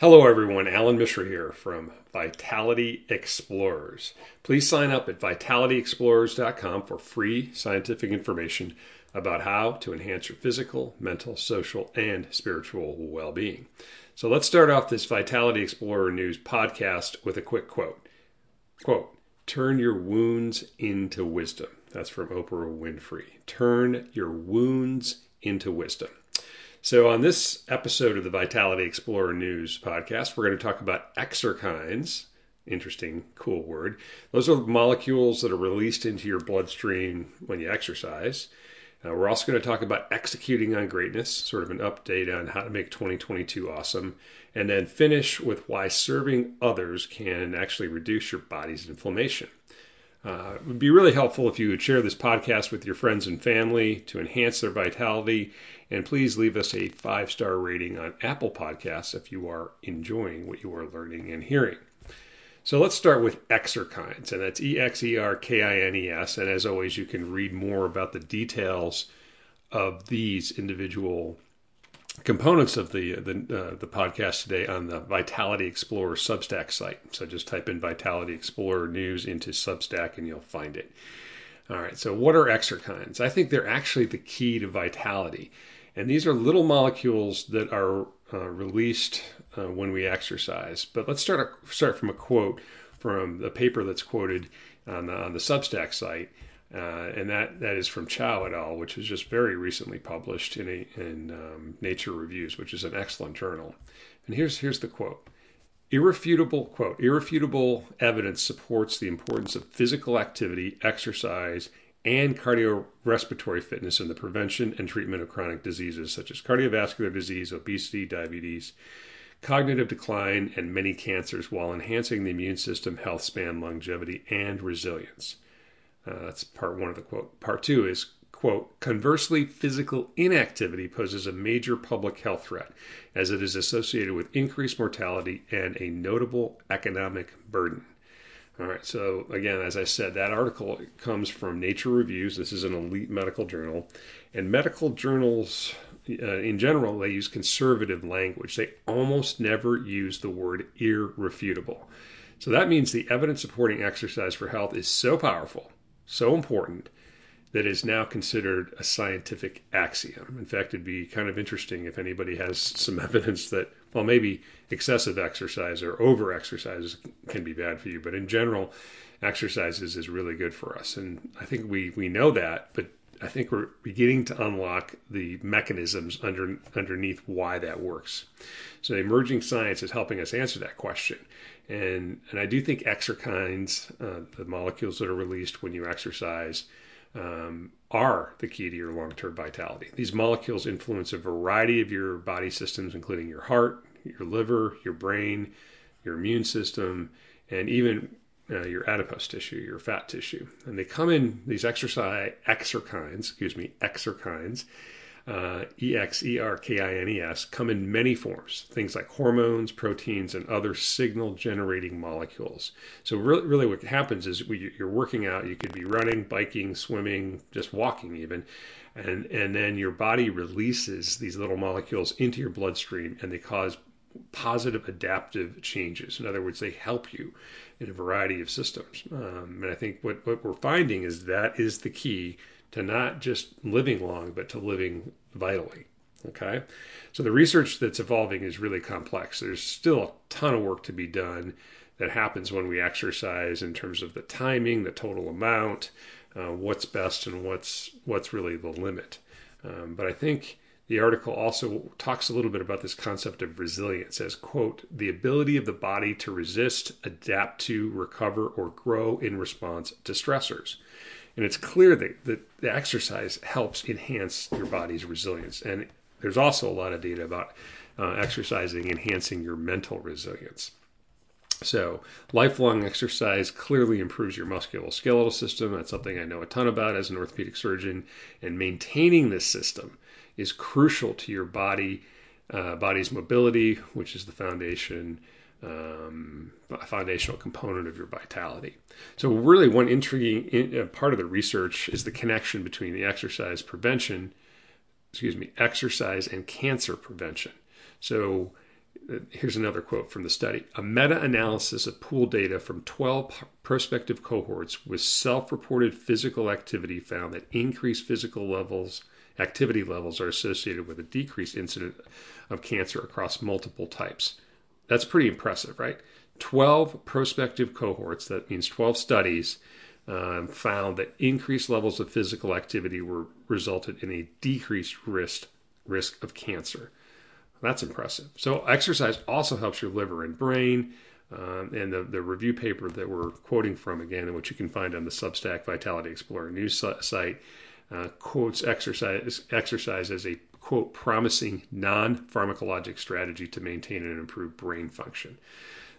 Hello, everyone. Alan Mishra here from Vitality Explorers. Please sign up at vitalityexplorers.com for free scientific information about how to enhance your physical, mental, social, and spiritual well being. So let's start off this Vitality Explorer News podcast with a quick quote. Quote, turn your wounds into wisdom. That's from Oprah Winfrey. Turn your wounds into wisdom. So, on this episode of the Vitality Explorer News podcast, we're going to talk about exerkines. Interesting, cool word. Those are molecules that are released into your bloodstream when you exercise. Uh, we're also going to talk about executing on greatness, sort of an update on how to make 2022 awesome, and then finish with why serving others can actually reduce your body's inflammation. Uh, it would be really helpful if you would share this podcast with your friends and family to enhance their vitality. And please leave us a five star rating on Apple Podcasts if you are enjoying what you are learning and hearing. So let's start with exerkines, and that's E X E R K I N E S. And as always, you can read more about the details of these individual components of the the, uh, the podcast today on the Vitality Explorer Substack site. So just type in Vitality Explorer News into Substack and you'll find it. All right. So what are exerkines? I think they're actually the key to vitality, and these are little molecules that are uh, released uh, when we exercise. But let's start start from a quote from the paper that's quoted on the, on the Substack site. Uh, and that, that is from Chow et al., which was just very recently published in, a, in um, Nature Reviews, which is an excellent journal. And here's, here's the quote Irrefutable, quote, irrefutable evidence supports the importance of physical activity, exercise, and cardiorespiratory fitness in the prevention and treatment of chronic diseases such as cardiovascular disease, obesity, diabetes, cognitive decline, and many cancers while enhancing the immune system, health span, longevity, and resilience. Uh, that's part one of the quote. Part two is, quote, conversely, physical inactivity poses a major public health threat as it is associated with increased mortality and a notable economic burden. All right, so again, as I said, that article comes from Nature Reviews. This is an elite medical journal. And medical journals, uh, in general, they use conservative language. They almost never use the word irrefutable. So that means the evidence supporting exercise for health is so powerful so important that is now considered a scientific axiom. In fact, it'd be kind of interesting if anybody has some evidence that, well, maybe excessive exercise or over exercise can be bad for you, but in general, exercises is really good for us. And I think we, we know that, but I think we're beginning to unlock the mechanisms under, underneath why that works. So emerging science is helping us answer that question. And, and I do think exerkines, uh, the molecules that are released when you exercise, um, are the key to your long term vitality. These molecules influence a variety of your body systems, including your heart, your liver, your brain, your immune system, and even uh, your adipose tissue, your fat tissue. And they come in these exercise exerkines, excuse me, exerkines, uh, E X E R K I N E S, come in many forms, things like hormones, proteins, and other signal generating molecules. So, really, really what happens is you're working out, you could be running, biking, swimming, just walking even. And, and then your body releases these little molecules into your bloodstream and they cause positive adaptive changes. In other words, they help you in a variety of systems. Um, and I think what, what we're finding is that is the key to not just living long, but to living vitally. Okay. So the research that's evolving is really complex. There's still a ton of work to be done that happens when we exercise in terms of the timing, the total amount, uh, what's best, and what's what's really the limit. Um, but I think the article also talks a little bit about this concept of resilience as quote the ability of the body to resist, adapt to, recover, or grow in response to stressors. And it's clear that, that the exercise helps enhance your body's resilience. And there's also a lot of data about uh, exercising enhancing your mental resilience. So, lifelong exercise clearly improves your musculoskeletal system. That's something I know a ton about as an orthopedic surgeon. And maintaining this system is crucial to your body, uh, body's mobility, which is the foundation um, a foundational component of your vitality. So, really, one intriguing in, uh, part of the research is the connection between the exercise prevention, excuse me, exercise and cancer prevention. So, here's another quote from the study a meta analysis of pool data from 12 prospective cohorts with self reported physical activity found that increased physical levels. Activity levels are associated with a decreased incidence of cancer across multiple types. That's pretty impressive, right? 12 prospective cohorts, that means 12 studies, um, found that increased levels of physical activity were resulted in a decreased risk risk of cancer. That's impressive. So exercise also helps your liver and brain. Um, and the, the review paper that we're quoting from again, and which you can find on the Substack Vitality Explorer news site, uh, quotes exercise exercise as a quote promising non-pharmacologic strategy to maintain and improve brain function.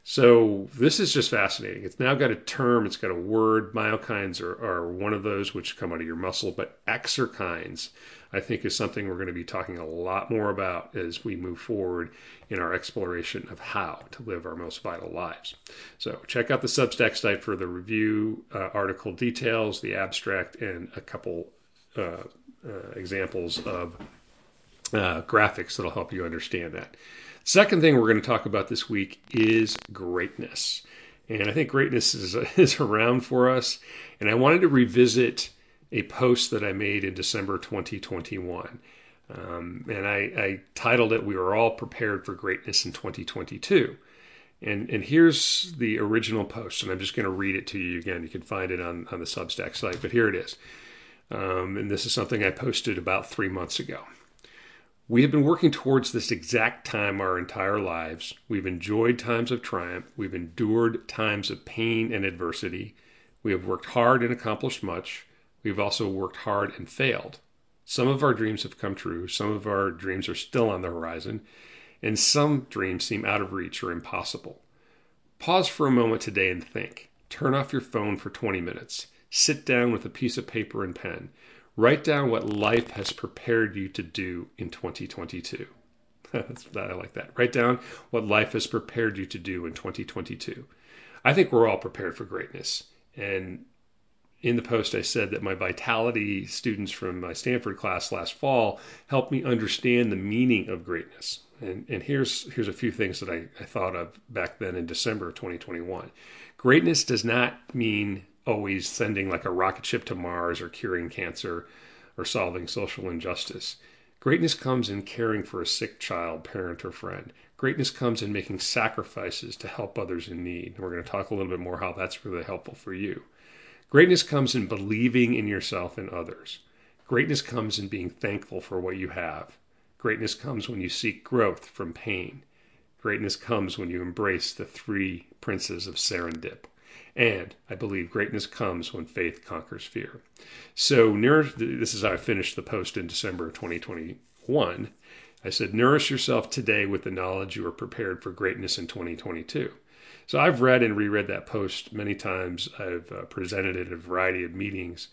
So this is just fascinating. It's now got a term, it's got a word. Myokines are, are one of those which come out of your muscle, but exerkines, I think, is something we're going to be talking a lot more about as we move forward in our exploration of how to live our most vital lives. So check out the Substack site for the review uh, article details, the abstract, and a couple uh, uh, examples of uh, graphics that'll help you understand that. Second thing we're going to talk about this week is greatness. And I think greatness is, is around for us. And I wanted to revisit a post that I made in December 2021. Um, and I, I, titled it, We Are All Prepared for Greatness in 2022. And, and here's the original post, and I'm just going to read it to you again. You can find it on, on the Substack site, but here it is. Um, and this is something I posted about three months ago. We have been working towards this exact time our entire lives. We've enjoyed times of triumph. We've endured times of pain and adversity. We have worked hard and accomplished much. We've also worked hard and failed. Some of our dreams have come true. Some of our dreams are still on the horizon. And some dreams seem out of reach or impossible. Pause for a moment today and think. Turn off your phone for 20 minutes. Sit down with a piece of paper and pen. Write down what life has prepared you to do in 2022. I like that. Write down what life has prepared you to do in 2022. I think we're all prepared for greatness. And in the post, I said that my vitality students from my Stanford class last fall helped me understand the meaning of greatness. And, and here's, here's a few things that I, I thought of back then in December of 2021. Greatness does not mean always sending like a rocket ship to Mars or curing cancer or solving social injustice. Greatness comes in caring for a sick child, parent, or friend. Greatness comes in making sacrifices to help others in need. We're going to talk a little bit more how that's really helpful for you. Greatness comes in believing in yourself and others. Greatness comes in being thankful for what you have. Greatness comes when you seek growth from pain. Greatness comes when you embrace the three princes of serendip. And I believe greatness comes when faith conquers fear. So, this is how I finished the post in December of 2021. I said, Nourish yourself today with the knowledge you are prepared for greatness in 2022. So, I've read and reread that post many times. I've uh, presented it at a variety of meetings.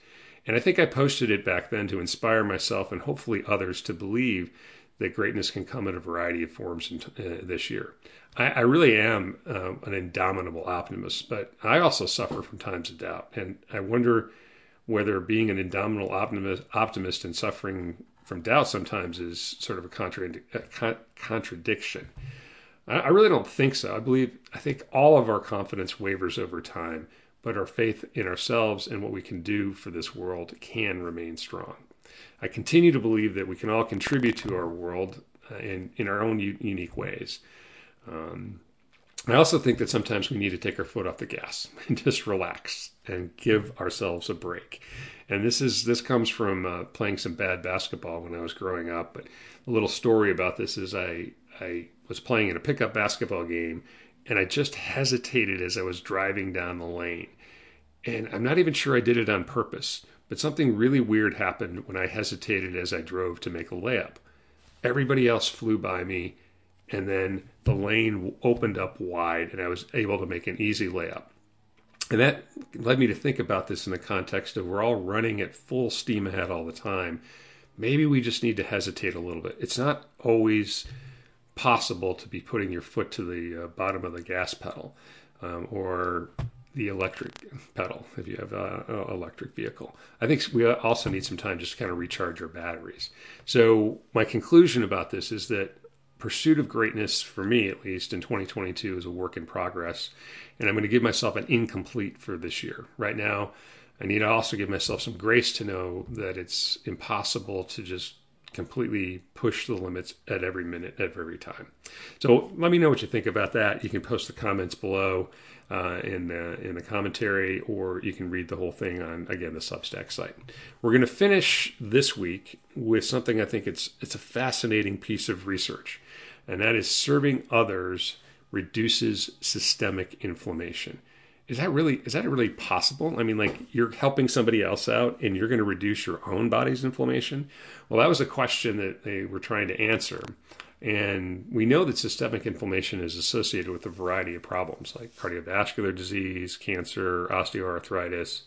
And I think I posted it back then to inspire myself and hopefully others to believe that greatness can come in a variety of forms in, uh, this year. I, I really am um, an indomitable optimist, but I also suffer from times of doubt. And I wonder whether being an indomitable optimist, optimist and suffering from doubt sometimes is sort of a, contra- a con- contradiction. I, I really don't think so. I believe, I think all of our confidence wavers over time, but our faith in ourselves and what we can do for this world can remain strong. I continue to believe that we can all contribute to our world uh, in, in our own u- unique ways. Um, I also think that sometimes we need to take our foot off the gas and just relax and give ourselves a break. And this is this comes from uh, playing some bad basketball when I was growing up. But a little story about this is I I was playing in a pickup basketball game and I just hesitated as I was driving down the lane. And I'm not even sure I did it on purpose, but something really weird happened when I hesitated as I drove to make a layup. Everybody else flew by me and then the lane opened up wide and I was able to make an easy layup. And that led me to think about this in the context of we're all running at full steam ahead all the time. Maybe we just need to hesitate a little bit. It's not always possible to be putting your foot to the uh, bottom of the gas pedal um, or the electric pedal if you have an electric vehicle. I think we also need some time just to kind of recharge our batteries. So, my conclusion about this is that pursuit of greatness, for me at least, in 2022 is a work in progress. And I'm going to give myself an incomplete for this year. Right now, I need to also give myself some grace to know that it's impossible to just completely push the limits at every minute, at every time. So let me know what you think about that. You can post the comments below uh, in the in the commentary, or you can read the whole thing on again the Substack site. We're going to finish this week with something I think it's it's a fascinating piece of research, and that is serving others reduces systemic inflammation is that really is that really possible? I mean like you're helping somebody else out and you're going to reduce your own body's inflammation? Well that was a question that they were trying to answer. And we know that systemic inflammation is associated with a variety of problems like cardiovascular disease cancer osteoarthritis.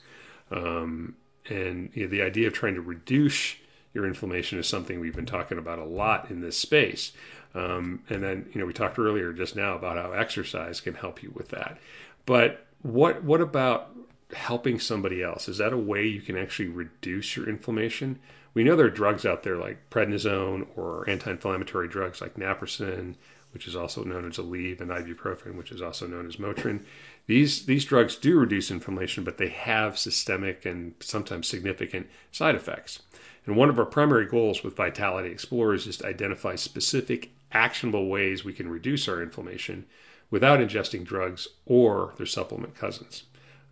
Um, and you know, the idea of trying to reduce your inflammation is something we've been talking about a lot in this space. Um, and then you know we talked earlier just now about how exercise can help you with that. But what what about helping somebody else? Is that a way you can actually reduce your inflammation? We know there are drugs out there like prednisone or anti-inflammatory drugs like naproxen, which is also known as Aleve, and ibuprofen, which is also known as Motrin. These these drugs do reduce inflammation, but they have systemic and sometimes significant side effects. And one of our primary goals with Vitality Explorers is to identify specific actionable ways we can reduce our inflammation without ingesting drugs or their supplement cousins.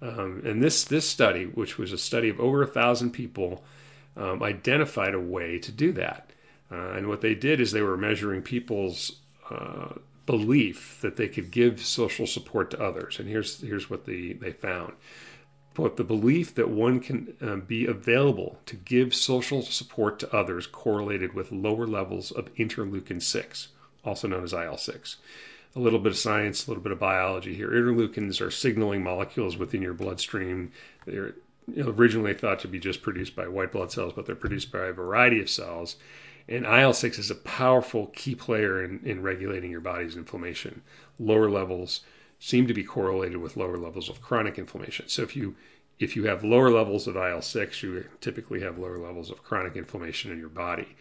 Um, and this this study, which was a study of over a thousand people, um, identified a way to do that. Uh, and what they did is they were measuring people's uh, belief that they could give social support to others. And here's here's what the, they found. But the belief that one can uh, be available to give social support to others correlated with lower levels of interleukin 6, also known as IL 6 a little bit of science, a little bit of biology here. Interleukins are signaling molecules within your bloodstream. They're originally thought to be just produced by white blood cells, but they're produced by a variety of cells. And IL 6 is a powerful key player in, in regulating your body's inflammation. Lower levels seem to be correlated with lower levels of chronic inflammation. So if you if you have lower levels of IL 6, you typically have lower levels of chronic inflammation in your body.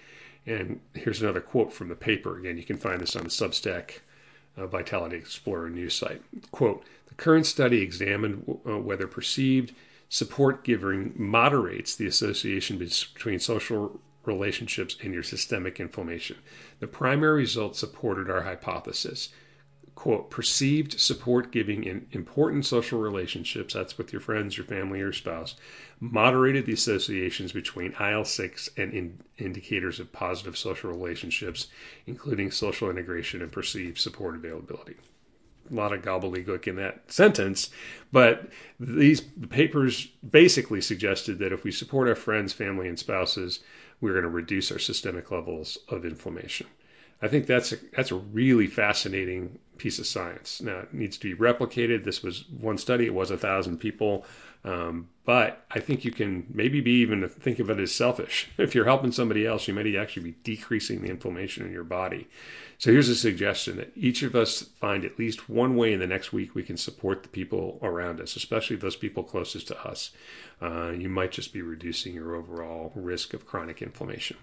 And here's another quote from the paper. Again, you can find this on the Substack uh, Vitality Explorer news site. Quote The current study examined uh, whether perceived support giving moderates the association between social relationships and your systemic inflammation. The primary results supported our hypothesis quote, perceived support giving in important social relationships, that's with your friends, your family, your spouse, moderated the associations between IL 6 and in indicators of positive social relationships, including social integration and perceived support availability. A lot of gobbledygook in that sentence, but these papers basically suggested that if we support our friends, family, and spouses, we're going to reduce our systemic levels of inflammation. I think that's a, that's a really fascinating piece of science. Now it needs to be replicated. This was one study; it was a thousand people, um, but I think you can maybe be even think of it as selfish. If you're helping somebody else, you might actually be decreasing the inflammation in your body. So here's a suggestion that each of us find at least one way in the next week we can support the people around us, especially those people closest to us. Uh, you might just be reducing your overall risk of chronic inflammation.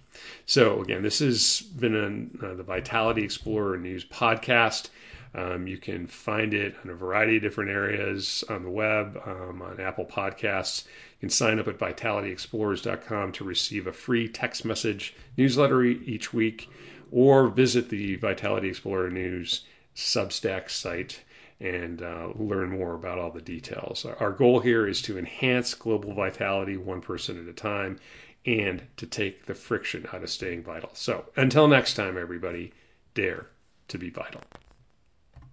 So again, this has been a, uh, the Vitality Explorer News podcast. Um, you can find it in a variety of different areas on the web, um, on Apple Podcasts. You can sign up at vitalityexplorers.com to receive a free text message newsletter each week, or visit the Vitality Explorer News Substack site and uh, learn more about all the details. Our goal here is to enhance global vitality one person at a time and to take the friction out of staying vital. So until next time, everybody, dare to be vital.